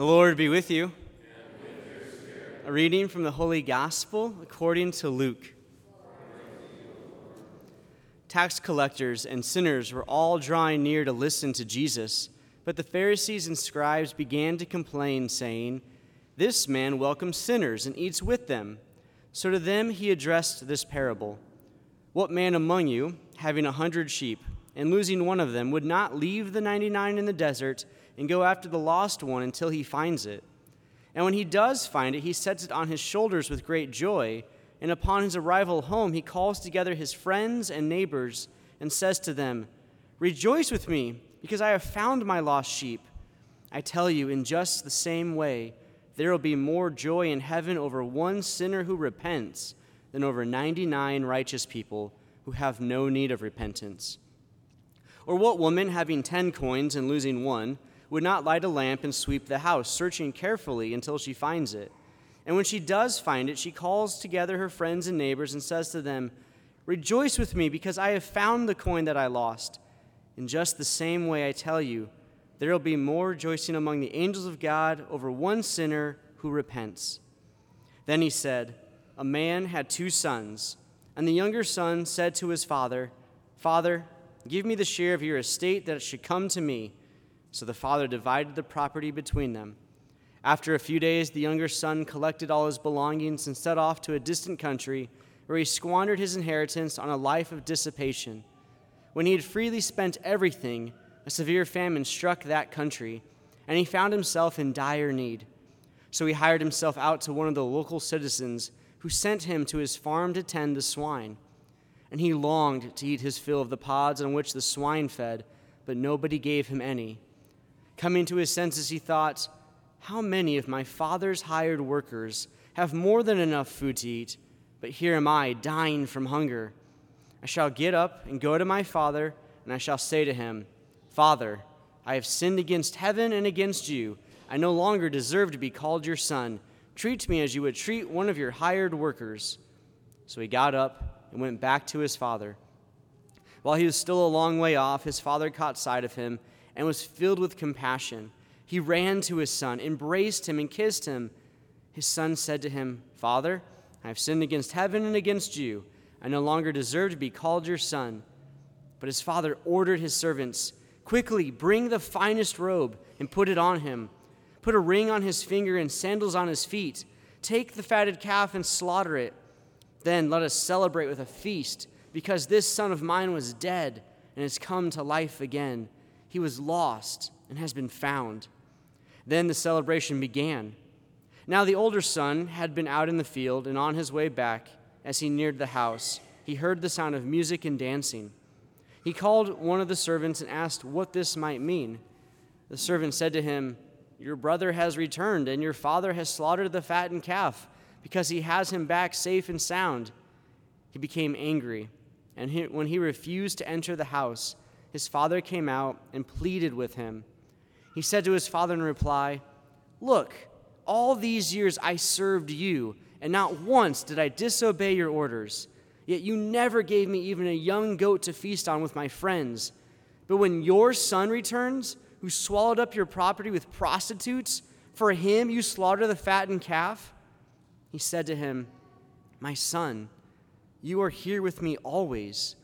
The Lord be with you. A reading from the Holy Gospel according to Luke. Tax collectors and sinners were all drawing near to listen to Jesus, but the Pharisees and scribes began to complain, saying, This man welcomes sinners and eats with them. So to them he addressed this parable What man among you, having a hundred sheep, and losing one of them, would not leave the ninety nine in the desert and go after the lost one until he finds it? And when he does find it, he sets it on his shoulders with great joy. And upon his arrival home, he calls together his friends and neighbors and says to them, Rejoice with me, because I have found my lost sheep. I tell you, in just the same way, there will be more joy in heaven over one sinner who repents than over 99 righteous people who have no need of repentance. Or what woman, having 10 coins and losing one, would not light a lamp and sweep the house, searching carefully until she finds it? And when she does find it, she calls together her friends and neighbors and says to them, Rejoice with me, because I have found the coin that I lost. In just the same way, I tell you, there will be more rejoicing among the angels of God over one sinner who repents. Then he said, A man had two sons, and the younger son said to his father, Father, give me the share of your estate that it should come to me. So the father divided the property between them. After a few days, the younger son collected all his belongings and set off to a distant country where he squandered his inheritance on a life of dissipation. When he had freely spent everything, a severe famine struck that country, and he found himself in dire need. So he hired himself out to one of the local citizens, who sent him to his farm to tend the swine. And he longed to eat his fill of the pods on which the swine fed, but nobody gave him any. Coming to his senses, he thought, How many of my father's hired workers have more than enough food to eat, but here am I, dying from hunger? I shall get up and go to my father, and I shall say to him, Father, I have sinned against heaven and against you. I no longer deserve to be called your son. Treat me as you would treat one of your hired workers. So he got up and went back to his father. While he was still a long way off, his father caught sight of him and was filled with compassion. He ran to his son, embraced him, and kissed him. His son said to him, Father, I have sinned against heaven and against you. I no longer deserve to be called your son. But his father ordered his servants, Quickly, bring the finest robe and put it on him. Put a ring on his finger and sandals on his feet. Take the fatted calf and slaughter it. Then let us celebrate with a feast, because this son of mine was dead and has come to life again he was lost and has been found. Then the celebration began. Now the older son had been out in the field, and on his way back, as he neared the house, he heard the sound of music and dancing. He called one of the servants and asked what this might mean. The servant said to him, Your brother has returned, and your father has slaughtered the fattened calf, because he has him back safe and sound. He became angry, and he, when he refused to enter the house, his father came out and pleaded with him. He said to his father in reply, Look, all these years I served you, and not once did I disobey your orders. Yet you never gave me even a young goat to feast on with my friends. But when your son returns, who swallowed up your property with prostitutes, for him you slaughter the fattened calf? He said to him, My son, you are here with me always.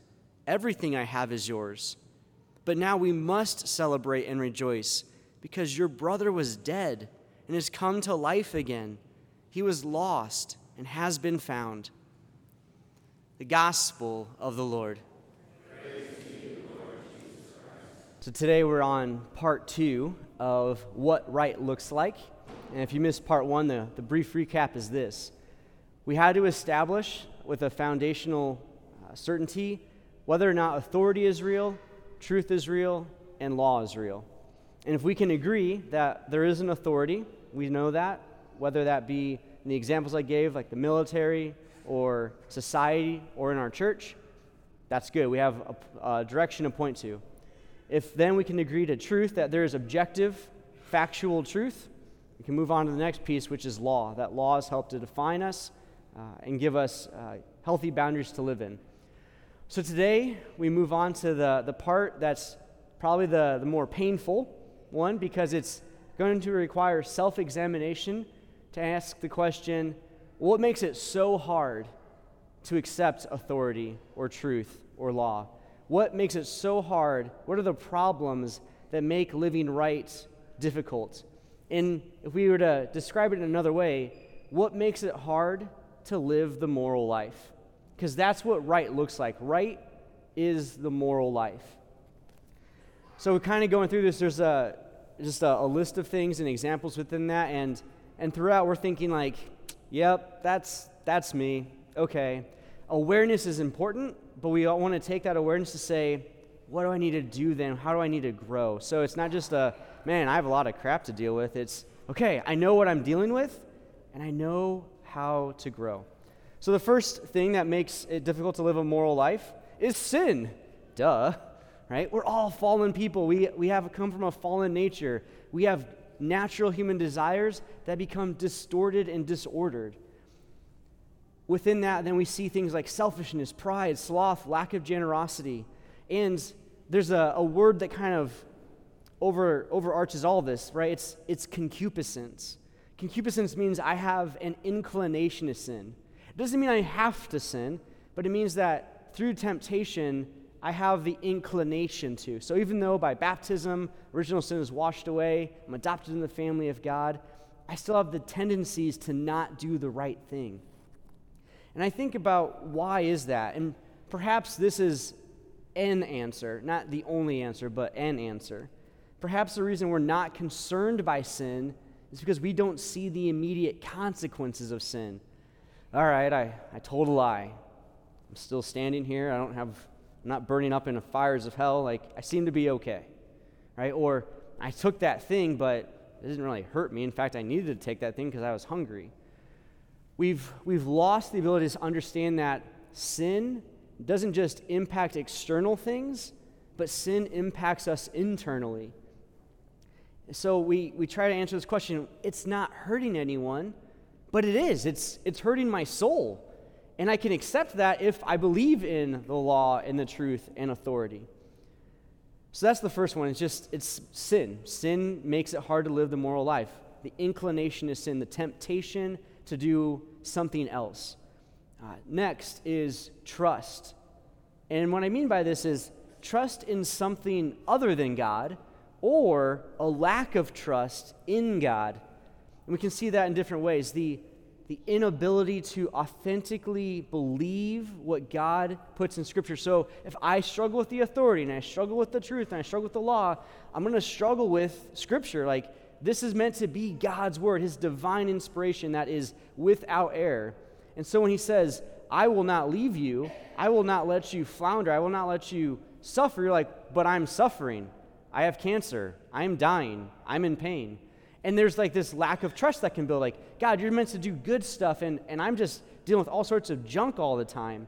Everything I have is yours. But now we must celebrate and rejoice because your brother was dead and has come to life again. He was lost and has been found. The Gospel of the Lord. So today we're on part two of what right looks like. And if you missed part one, the, the brief recap is this We had to establish with a foundational uh, certainty whether or not authority is real truth is real, and law is real. And if we can agree that there is an authority, we know that, whether that be in the examples I gave, like the military or society or in our church, that's good. We have a, a direction to point to. If then we can agree to truth, that there is objective, factual truth, we can move on to the next piece, which is law. That laws help to define us uh, and give us uh, healthy boundaries to live in. So today we move on to the, the part that's probably the, the more painful one because it's going to require self examination to ask the question what makes it so hard to accept authority or truth or law? What makes it so hard? What are the problems that make living right difficult? And if we were to describe it in another way, what makes it hard to live the moral life? Because that's what right looks like. Right is the moral life. So we're kind of going through this. There's a just a, a, list of things and examples within that, and and throughout we're thinking like, yep, that's that's me. Okay, awareness is important, but we want to take that awareness to say, what do I need to do then? How do I need to grow? So it's not just a man. I have a lot of crap to deal with. It's okay. I know what I'm dealing with, and I know how to grow. So the first thing that makes it difficult to live a moral life is sin. Duh right? We're all fallen people. We, we have come from a fallen nature. We have natural human desires that become distorted and disordered. Within that, then we see things like selfishness, pride, sloth, lack of generosity. And there's a, a word that kind of over, overarches all this, right? It's, it's concupiscence. Concupiscence means I have an inclination to sin. It doesn't mean I have to sin, but it means that through temptation, I have the inclination to. So even though by baptism, original sin is washed away, I'm adopted in the family of God, I still have the tendencies to not do the right thing. And I think about why is that? And perhaps this is an answer, not the only answer, but an answer. Perhaps the reason we're not concerned by sin is because we don't see the immediate consequences of sin. All right, I, I told a lie. I'm still standing here. I don't have I'm not burning up in the fires of hell. Like, I seem to be okay. Right? Or I took that thing, but it didn't really hurt me. In fact, I needed to take that thing because I was hungry. We've, we've lost the ability to understand that sin doesn't just impact external things, but sin impacts us internally. So we, we try to answer this question it's not hurting anyone, but it is. It's, it's hurting my soul. And I can accept that if I believe in the law and the truth and authority. So that's the first one. It's just, it's sin. Sin makes it hard to live the moral life. The inclination to sin, the temptation to do something else. Uh, next is trust. And what I mean by this is trust in something other than God or a lack of trust in God. And we can see that in different ways. The the inability to authentically believe what God puts in Scripture. So if I struggle with the authority and I struggle with the truth and I struggle with the law, I'm going to struggle with Scripture. Like, this is meant to be God's word, His divine inspiration that is without error. And so when He says, I will not leave you, I will not let you flounder, I will not let you suffer, you're like, but I'm suffering. I have cancer. I am dying. I'm in pain. And there's like this lack of trust that can build. Like, God, you're meant to do good stuff, and, and I'm just dealing with all sorts of junk all the time.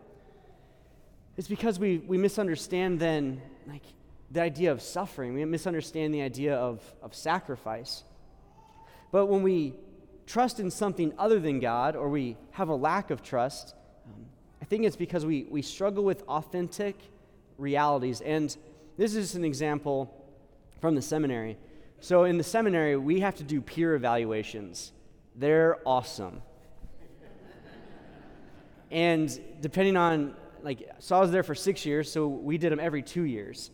It's because we, we misunderstand then, like, the idea of suffering. We misunderstand the idea of, of sacrifice. But when we trust in something other than God, or we have a lack of trust, um, I think it's because we, we struggle with authentic realities. And this is an example from the seminary. So in the seminary, we have to do peer evaluations. They're awesome. and depending on, like, so I was there for six years, so we did them every two years.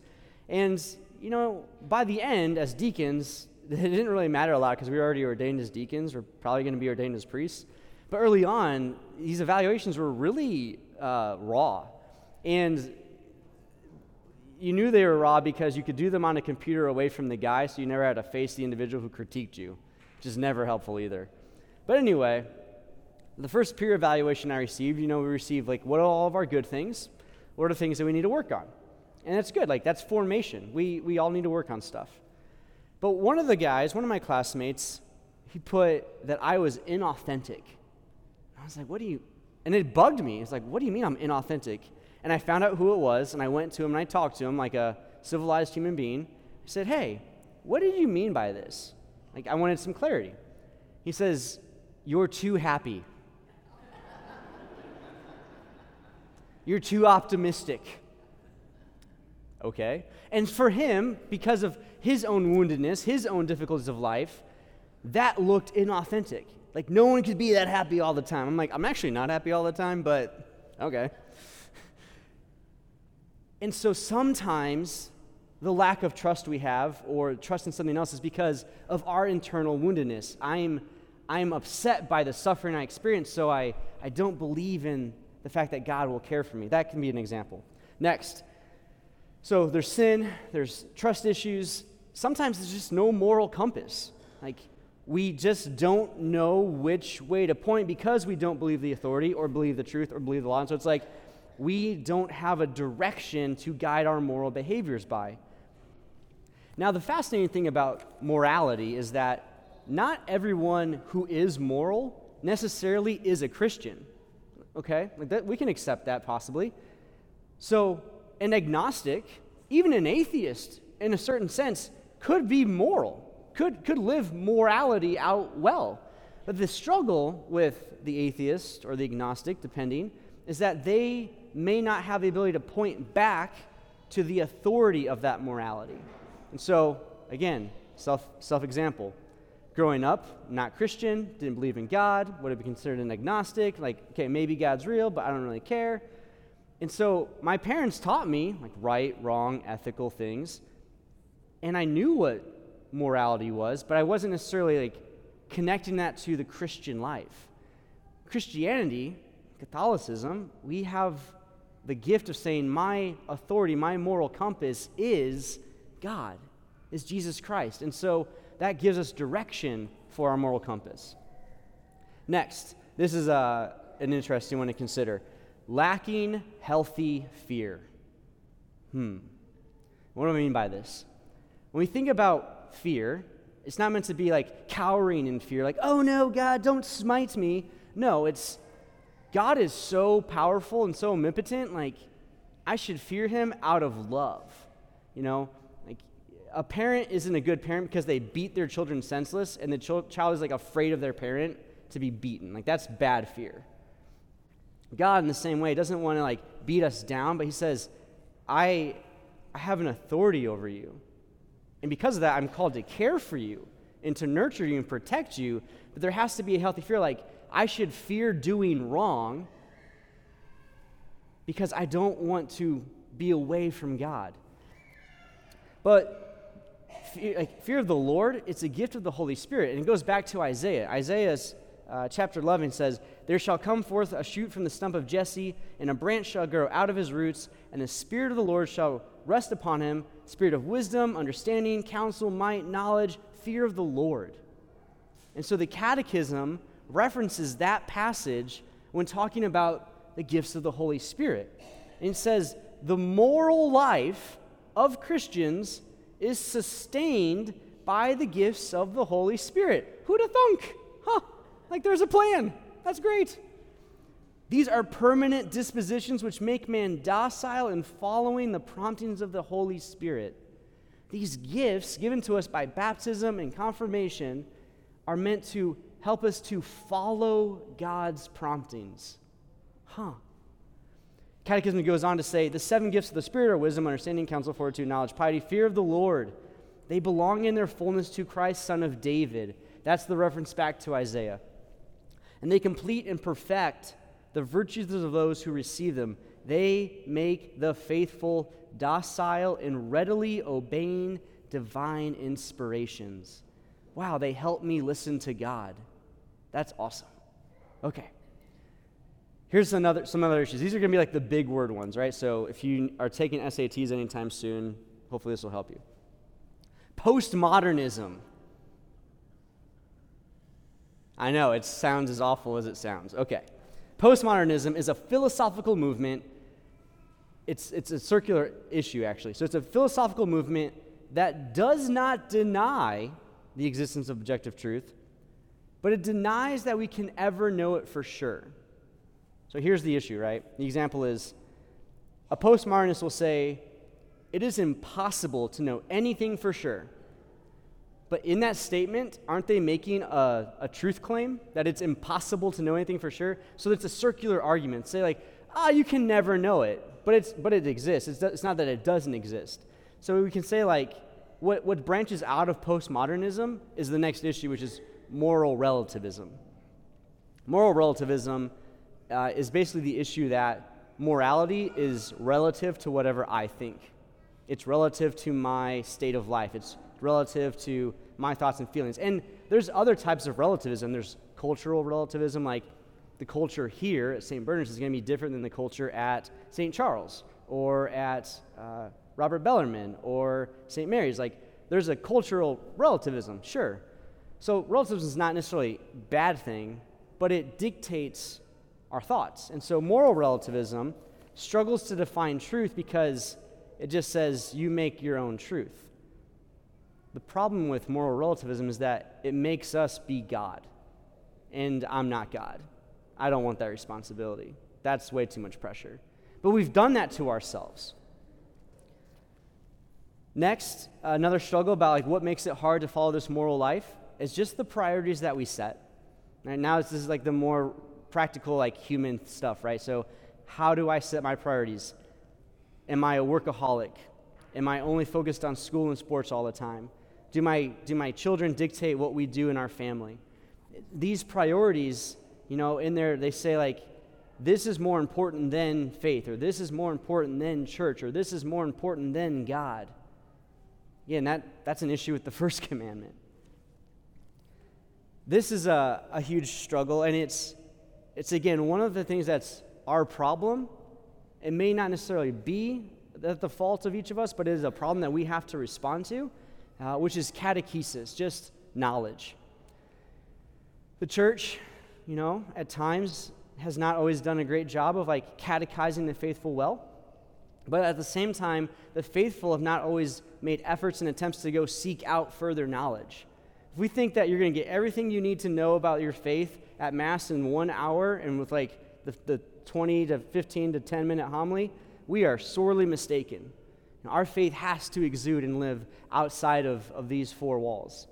And, you know, by the end, as deacons, it didn't really matter a lot because we were already ordained as deacons. We're probably going to be ordained as priests. But early on, these evaluations were really uh, raw. And you knew they were raw because you could do them on a computer away from the guy, so you never had to face the individual who critiqued you, which is never helpful either. But anyway, the first peer evaluation I received, you know, we received like, what are all of our good things? What are the things that we need to work on? And that's good. Like, that's formation. We, we all need to work on stuff. But one of the guys, one of my classmates, he put that I was inauthentic. I was like, what do you, and it bugged me. It's like, what do you mean I'm inauthentic? And I found out who it was, and I went to him and I talked to him like a civilized human being. I said, Hey, what did you mean by this? Like, I wanted some clarity. He says, You're too happy. You're too optimistic. Okay? And for him, because of his own woundedness, his own difficulties of life, that looked inauthentic. Like no one could be that happy all the time. I'm like, I'm actually not happy all the time, but okay. And so sometimes the lack of trust we have or trust in something else is because of our internal woundedness. I'm, I'm upset by the suffering I experience, so I, I don't believe in the fact that God will care for me. That can be an example. Next, so there's sin, there's trust issues. Sometimes there's just no moral compass. Like, we just don't know which way to point because we don't believe the authority or believe the truth or believe the law. And so it's like we don't have a direction to guide our moral behaviors by. Now, the fascinating thing about morality is that not everyone who is moral necessarily is a Christian. Okay? Like that, we can accept that possibly. So, an agnostic, even an atheist, in a certain sense, could be moral could, could live morality out well. But the struggle with the atheist or the agnostic, depending, is that they may not have the ability to point back to the authority of that morality. And so, again, self self example. Growing up, not Christian, didn't believe in God, would have been considered an agnostic, like, okay, maybe God's real, but I don't really care. And so my parents taught me, like, right, wrong, ethical things. And I knew what morality was, but I wasn't necessarily like connecting that to the Christian life. Christianity, Catholicism, we have the gift of saying, My authority, my moral compass is God, is Jesus Christ. And so that gives us direction for our moral compass. Next, this is uh, an interesting one to consider lacking healthy fear. Hmm. What do I mean by this? When we think about fear. It's not meant to be like cowering in fear, like, oh no, God, don't smite me. No, it's God is so powerful and so omnipotent, like, I should fear him out of love. You know, like, a parent isn't a good parent because they beat their children senseless and the ch- child is like afraid of their parent to be beaten. Like, that's bad fear. God, in the same way, doesn't want to like beat us down, but he says, I, I have an authority over you. And because of that, I'm called to care for you and to nurture you and protect you. But there has to be a healthy fear like, I should fear doing wrong because I don't want to be away from God. But fear, like, fear of the Lord, it's a gift of the Holy Spirit. And it goes back to Isaiah. Isaiah's uh, chapter 11 says, There shall come forth a shoot from the stump of Jesse, and a branch shall grow out of his roots, and the Spirit of the Lord shall rest upon him spirit of wisdom, understanding, counsel, might, knowledge, fear of the Lord. And so the Catechism references that passage when talking about the gifts of the Holy Spirit. And it says, the moral life of Christians is sustained by the gifts of the Holy Spirit. Who'd have thunk? Huh, like there's a plan. That's great. These are permanent dispositions which make man docile in following the promptings of the Holy Spirit. These gifts given to us by baptism and confirmation are meant to help us to follow God's promptings. Huh. Catechism goes on to say the seven gifts of the Spirit are wisdom, understanding, counsel, fortitude, knowledge, piety, fear of the Lord. They belong in their fullness to Christ, son of David. That's the reference back to Isaiah. And they complete and perfect the virtues of those who receive them. They make the faithful docile and readily obeying divine inspirations. Wow, they help me listen to God. That's awesome. Okay. Here's another, some other issues. These are going to be like the big word ones, right? So if you are taking SATs anytime soon, hopefully this will help you. Postmodernism. I know, it sounds as awful as it sounds. Okay. Postmodernism is a philosophical movement. It's, it's a circular issue, actually. So it's a philosophical movement that does not deny the existence of objective truth, but it denies that we can ever know it for sure. So here's the issue, right? The example is a postmodernist will say, it is impossible to know anything for sure. But in that statement, aren't they making a, a truth claim that it's impossible to know anything for sure? So it's a circular argument. Say, like, ah, oh, you can never know it, but, it's, but it exists. It's, it's not that it doesn't exist. So we can say, like, what, what branches out of postmodernism is the next issue, which is moral relativism. Moral relativism uh, is basically the issue that morality is relative to whatever I think. It's relative to my state of life. It's relative to my thoughts and feelings. And there's other types of relativism. There's cultural relativism, like the culture here at St. Bernard's is going to be different than the culture at St. Charles or at uh, Robert Bellarmine or St. Mary's. Like, there's a cultural relativism, sure. So, relativism is not necessarily a bad thing, but it dictates our thoughts. And so, moral relativism struggles to define truth because it just says you make your own truth. The problem with moral relativism is that it makes us be God, and I'm not God. I don't want that responsibility. That's way too much pressure. But we've done that to ourselves. Next, another struggle about like what makes it hard to follow this moral life is just the priorities that we set. Right now, this is like the more practical, like human stuff, right? So, how do I set my priorities? Am I a workaholic? Am I only focused on school and sports all the time? Do my, do my children dictate what we do in our family? These priorities you know, in there they say, like, this is more important than faith, or this is more important than church, or this is more important than God. And that, that's an issue with the first commandment. This is a, a huge struggle, and it's, it's, again, one of the things that's our problem. It may not necessarily be at the fault of each of us, but it is a problem that we have to respond to, uh, which is catechesis, just knowledge. The church, you know, at times has not always done a great job of like catechizing the faithful well. But at the same time, the faithful have not always made efforts and attempts to go seek out further knowledge. If we think that you're going to get everything you need to know about your faith at Mass in one hour and with like the, the 20 to 15 to 10 minute homily, we are sorely mistaken. Our faith has to exude and live outside of, of these four walls.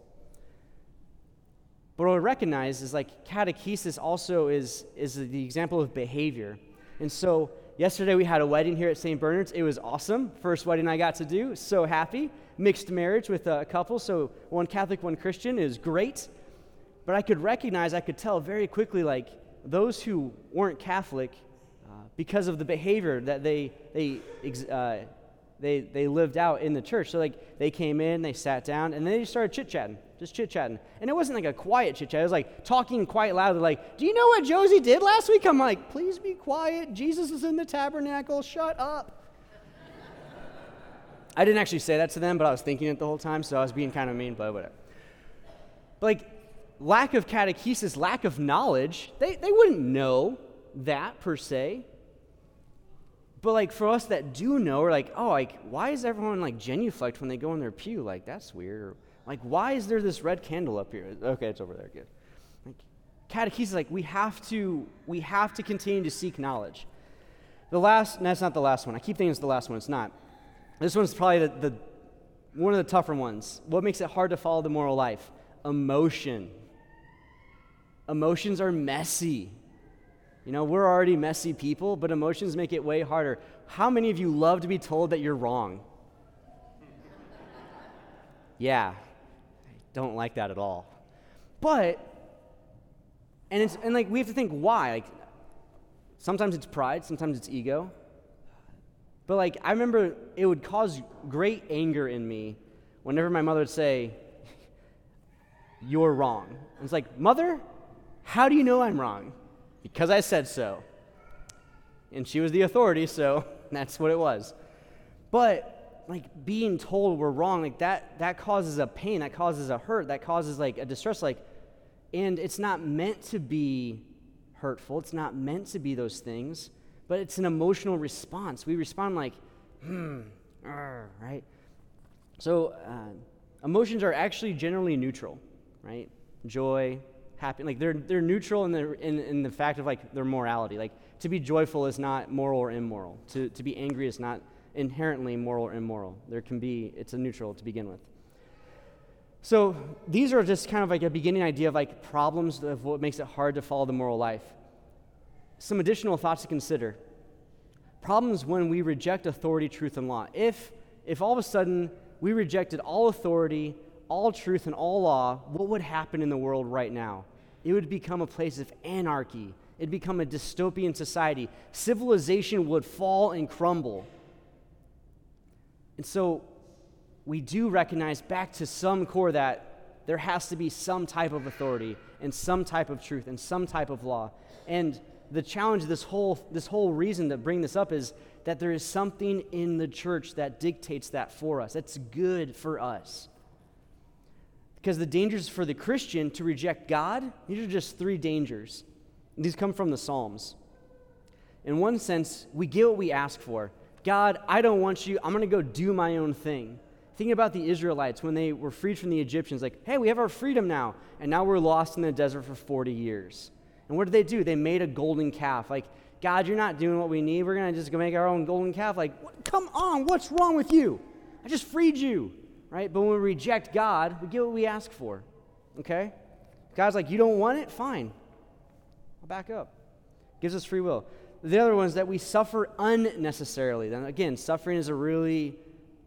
But what I recognize is like catechesis also is, is the example of behavior. And so yesterday we had a wedding here at St. Bernard's. It was awesome. First wedding I got to do. So happy. Mixed marriage with a couple. So one Catholic, one Christian is great. But I could recognize, I could tell very quickly, like those who weren't Catholic, uh, because of the behavior that they, they, uh, they, they lived out in the church. So like they came in, they sat down, and then they just started chit chatting just chit chatting. And it wasn't like a quiet chit chat, it was like talking quite loudly, like, Do you know what Josie did last week? I'm like, Please be quiet. Jesus is in the tabernacle. Shut up. I didn't actually say that to them, but I was thinking it the whole time, so I was being kind of mean, but whatever. But like, lack of catechesis, lack of knowledge, they, they wouldn't know that per se. But like for us that do know, we're like, oh, like why is everyone like genuflect when they go in their pew? Like that's weird. Or like, why is there this red candle up here? Okay, it's over there. Good. Like, catechesis, like we have to, we have to continue to seek knowledge. The last, that's not the last one. I keep thinking it's the last one. It's not. This one's probably the, the one of the tougher ones. What makes it hard to follow the moral life? Emotion. Emotions are messy. You know, we're already messy people, but emotions make it way harder. How many of you love to be told that you're wrong? yeah, don't like that at all. But, and it's, and like, we have to think why. Like, sometimes it's pride, sometimes it's ego. But like, I remember it would cause great anger in me whenever my mother would say, You're wrong. And it's like, Mother, how do you know I'm wrong? Because I said so. And she was the authority, so that's what it was. But like being told we're wrong like that that causes a pain that causes a hurt that causes like a distress like and it's not meant to be hurtful it's not meant to be those things but it's an emotional response. We respond like hmm right? So uh, emotions are actually generally neutral right? Joy happy like they're they're neutral in the in, in the fact of like their morality. Like to be joyful is not moral or immoral. To, to be angry is not inherently moral or immoral. There can be, it's a neutral to begin with. So these are just kind of like a beginning idea of like problems of what makes it hard to follow the moral life. Some additional thoughts to consider. Problems when we reject authority, truth, and law. If, if all of a sudden we rejected all authority, all truth and all law, what would happen in the world right now? It would become a place of anarchy. It'd become a dystopian society. Civilization would fall and crumble. And so we do recognize back to some core that there has to be some type of authority and some type of truth and some type of law. And the challenge, this whole, this whole reason to bring this up is that there is something in the church that dictates that for us. That's good for us. Because the dangers for the Christian to reject God, these are just three dangers. These come from the Psalms. In one sense, we get what we ask for. God, I don't want you. I'm going to go do my own thing. Think about the Israelites when they were freed from the Egyptians, like, hey, we have our freedom now. And now we're lost in the desert for 40 years. And what did they do? They made a golden calf. Like, God, you're not doing what we need. We're going to just go make our own golden calf. Like, what? come on, what's wrong with you? I just freed you right? But when we reject God, we get what we ask for, okay? God's like, you don't want it? Fine. I'll back up. Gives us free will. The other one is that we suffer unnecessarily. Then again, suffering is a really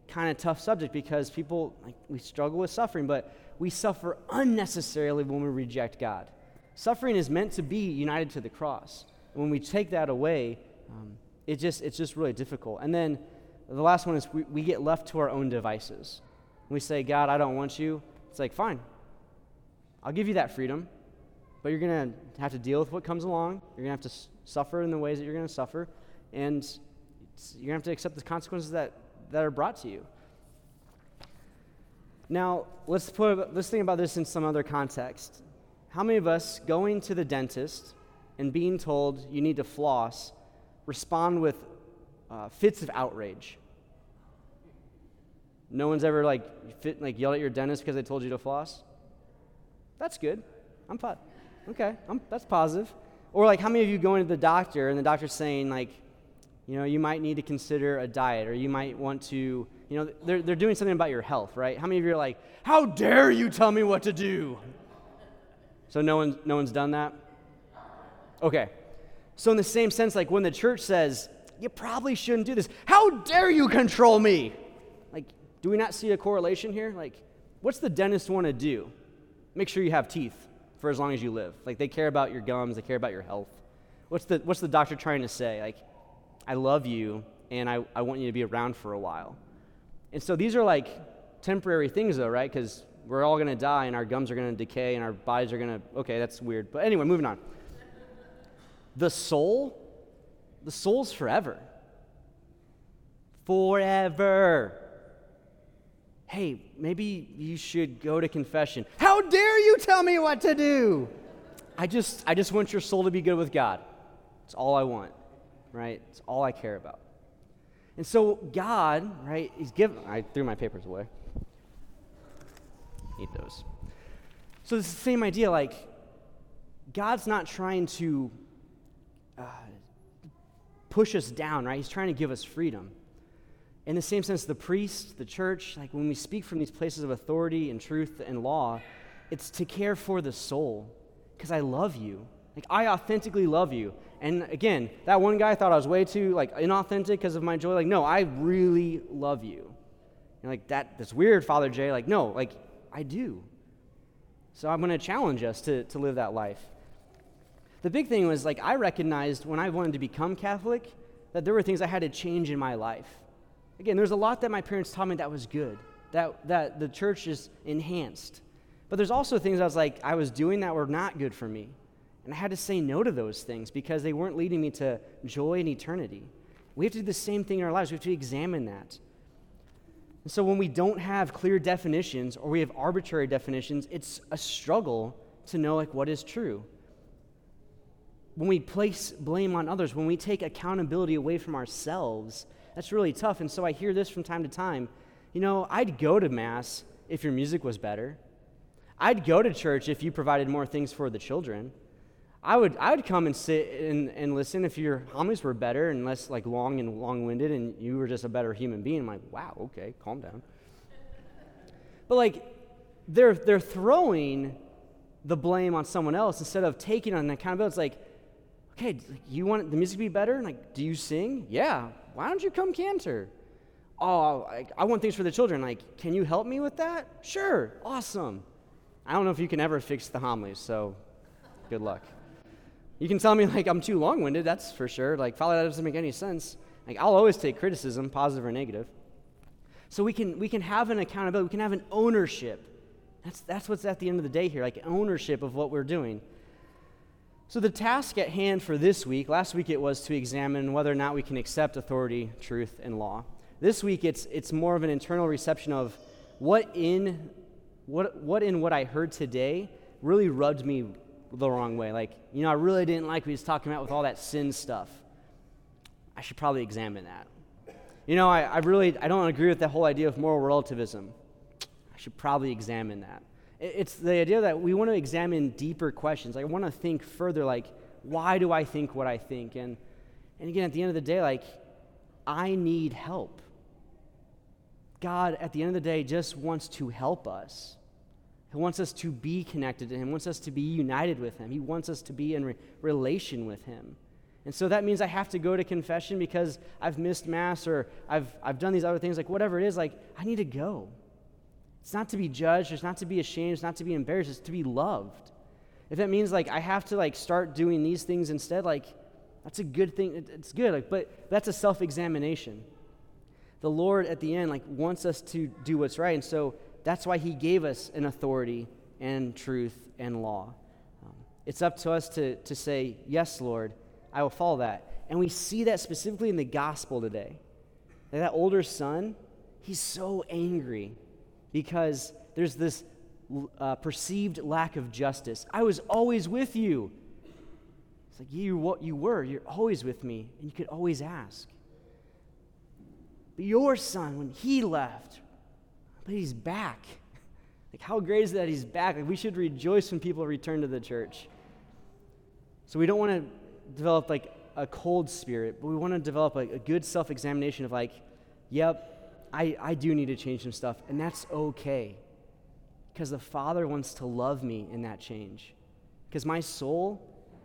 kind of tough subject because people, like, we struggle with suffering, but we suffer unnecessarily when we reject God. Suffering is meant to be united to the cross. When we take that away, um, it just, it's just really difficult. And then the last one is we, we get left to our own devices we say, God, I don't want you, it's like, fine, I'll give you that freedom, but you're going to have to deal with what comes along. You're going to have to suffer in the ways that you're going to suffer, and you're going to have to accept the consequences that, that are brought to you. Now, let's, put, let's think about this in some other context. How many of us going to the dentist and being told you need to floss respond with uh, fits of outrage? No one's ever like fit, like yelled at your dentist because they told you to floss. That's good. I'm fine. Okay, I'm, that's positive. Or like, how many of you going to the doctor and the doctor's saying like, you know, you might need to consider a diet, or you might want to, you know, they're they're doing something about your health, right? How many of you are like, how dare you tell me what to do? So no one no one's done that. Okay. So in the same sense, like when the church says, you probably shouldn't do this, how dare you control me? Like, do we not see a correlation here? Like, what's the dentist want to do? Make sure you have teeth for as long as you live. Like, they care about your gums, they care about your health. What's the, what's the doctor trying to say? Like, I love you and I, I want you to be around for a while. And so these are like temporary things, though, right? Because we're all going to die and our gums are going to decay and our bodies are going to. Okay, that's weird. But anyway, moving on. The soul, the soul's forever. Forever hey, maybe you should go to confession. How dare you tell me what to do? I just, I just want your soul to be good with God. It's all I want, right? It's all I care about. And so God, right, He's given, I threw my papers away. Need those. So it's the same idea, like, God's not trying to uh, push us down, right? He's trying to give us freedom. In the same sense, the priest, the church, like when we speak from these places of authority and truth and law, it's to care for the soul because I love you. Like I authentically love you. And again, that one guy thought I was way too like inauthentic because of my joy. Like, no, I really love you. And like that that's weird, Father Jay. Like, no, like I do. So I'm gonna challenge us to, to live that life. The big thing was like I recognized when I wanted to become Catholic that there were things I had to change in my life. Again, there's a lot that my parents taught me that was good, that, that the church is enhanced. But there's also things I was like, I was doing that were not good for me. And I had to say no to those things because they weren't leading me to joy and eternity. We have to do the same thing in our lives. We have to examine that. And so when we don't have clear definitions or we have arbitrary definitions, it's a struggle to know like what is true. When we place blame on others, when we take accountability away from ourselves, that's really tough. And so I hear this from time to time. You know, I'd go to Mass if your music was better. I'd go to church if you provided more things for the children. I would, I would come and sit and, and listen if your homilies were better and less like long and long-winded and you were just a better human being. I'm like, wow, okay, calm down. But like, they're, they're throwing the blame on someone else instead of taking on accountability. It's like, okay, you want the music to be better? Like, do you sing? Yeah. Why don't you come cantor? oh, I, I want things for the children. Like, can you help me with that? Sure, awesome. I don't know if you can ever fix the homilies, so good luck. You can tell me, like, I'm too long winded, that's for sure. Like, follow that doesn't make any sense. Like, I'll always take criticism, positive or negative. So we can, we can have an accountability, we can have an ownership. That's, that's what's at the end of the day here, like ownership of what we're doing. So, the task at hand for this week, last week it was to examine whether or not we can accept authority, truth, and law. This week it's, it's more of an internal reception of what in what, what in what I heard today really rubbed me the wrong way. Like, you know, I really didn't like what he was talking about with all that sin stuff. I should probably examine that. You know, I, I really I don't agree with the whole idea of moral relativism. I should probably examine that. It's the idea that we want to examine deeper questions. Like, I want to think further, like, why do I think what I think? And, and again, at the end of the day, like, I need help. God, at the end of the day, just wants to help us. He wants us to be connected to Him, He wants us to be united with Him. He wants us to be in re- relation with Him. And so that means I have to go to confession because I've missed Mass or I've, I've done these other things, like whatever it is, like I need to go. It's not to be judged, it's not to be ashamed, it's not to be embarrassed, it's to be loved. If that means like I have to like start doing these things instead, like that's a good thing. It's good, like, but that's a self-examination. The Lord at the end like wants us to do what's right, and so that's why He gave us an authority and truth and law. Um, it's up to us to, to say, Yes, Lord, I will follow that. And we see that specifically in the gospel today. That, that older son, he's so angry because there's this uh, perceived lack of justice. I was always with you. It's like, you, what you were, you're always with me, and you could always ask. But your son, when he left, but he's back. Like, how great is that he's back? Like, we should rejoice when people return to the church. So we don't want to develop like a cold spirit, but we want to develop like a good self examination of like, yep, I, I do need to change some stuff, and that's okay. Because the Father wants to love me in that change. Because my soul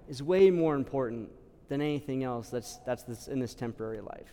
is way more important than anything else that's, that's this, in this temporary life.